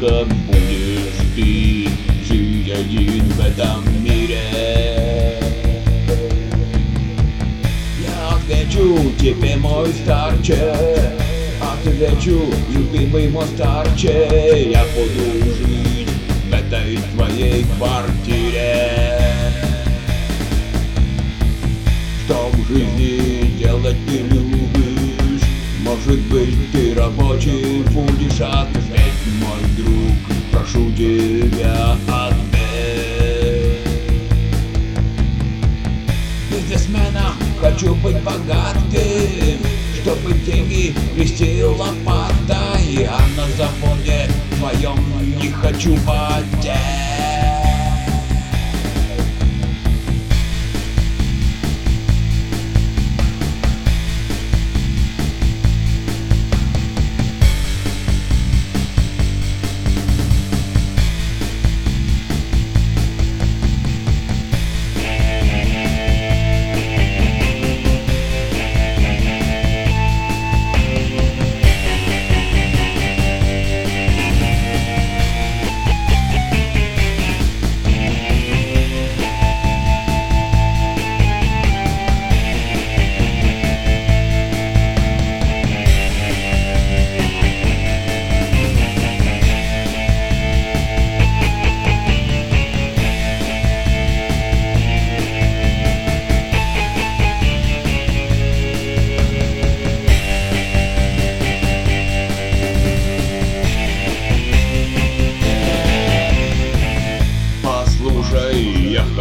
будешь ты жить один в этом мире. Я отвечу тебе, мой старче, отвечу, любимый мой старче, я буду жить в этой твоей квартире. Что в жизни делать ты любишь? Может быть ты рабочий будешь быть богатым, чтобы деньги вести лопатой, а на заводе твоем не хочу потеть.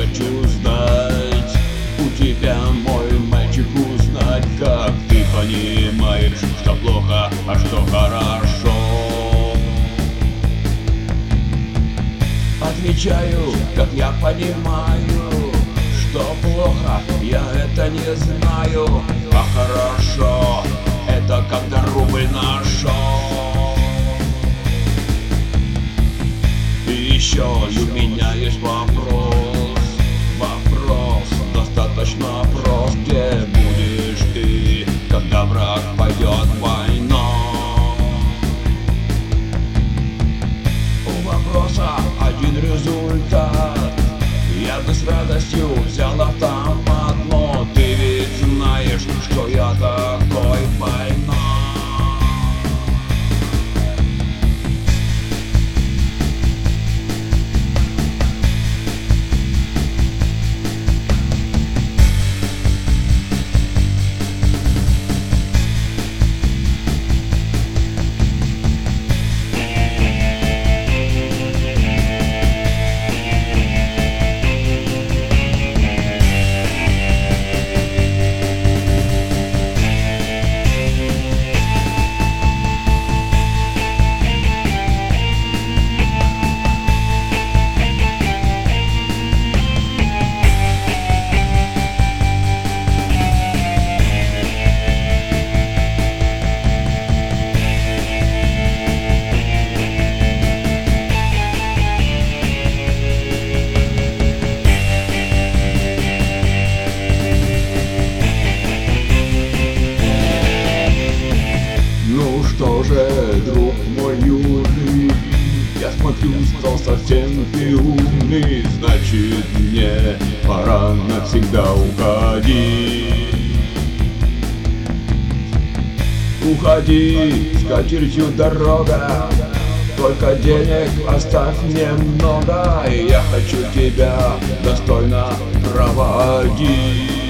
Хочу знать. У тебя, мой мальчик, узнать Как ты понимаешь, что плохо, а что хорошо. Отвечаю, как я понимаю Что плохо, я это не знаю. А хорошо, это когда рубль нашел еще у меня есть Вопрос достаточно прост Где будешь ты, когда враг пойдет война? У вопроса один результат Я бы с радостью взял автомат друг мой юный, я смотрю, стал совсем ты умный, значит мне пора навсегда уходить. Уходи, с катертью дорога, только денег оставь немного, и я хочу тебя достойно проводить.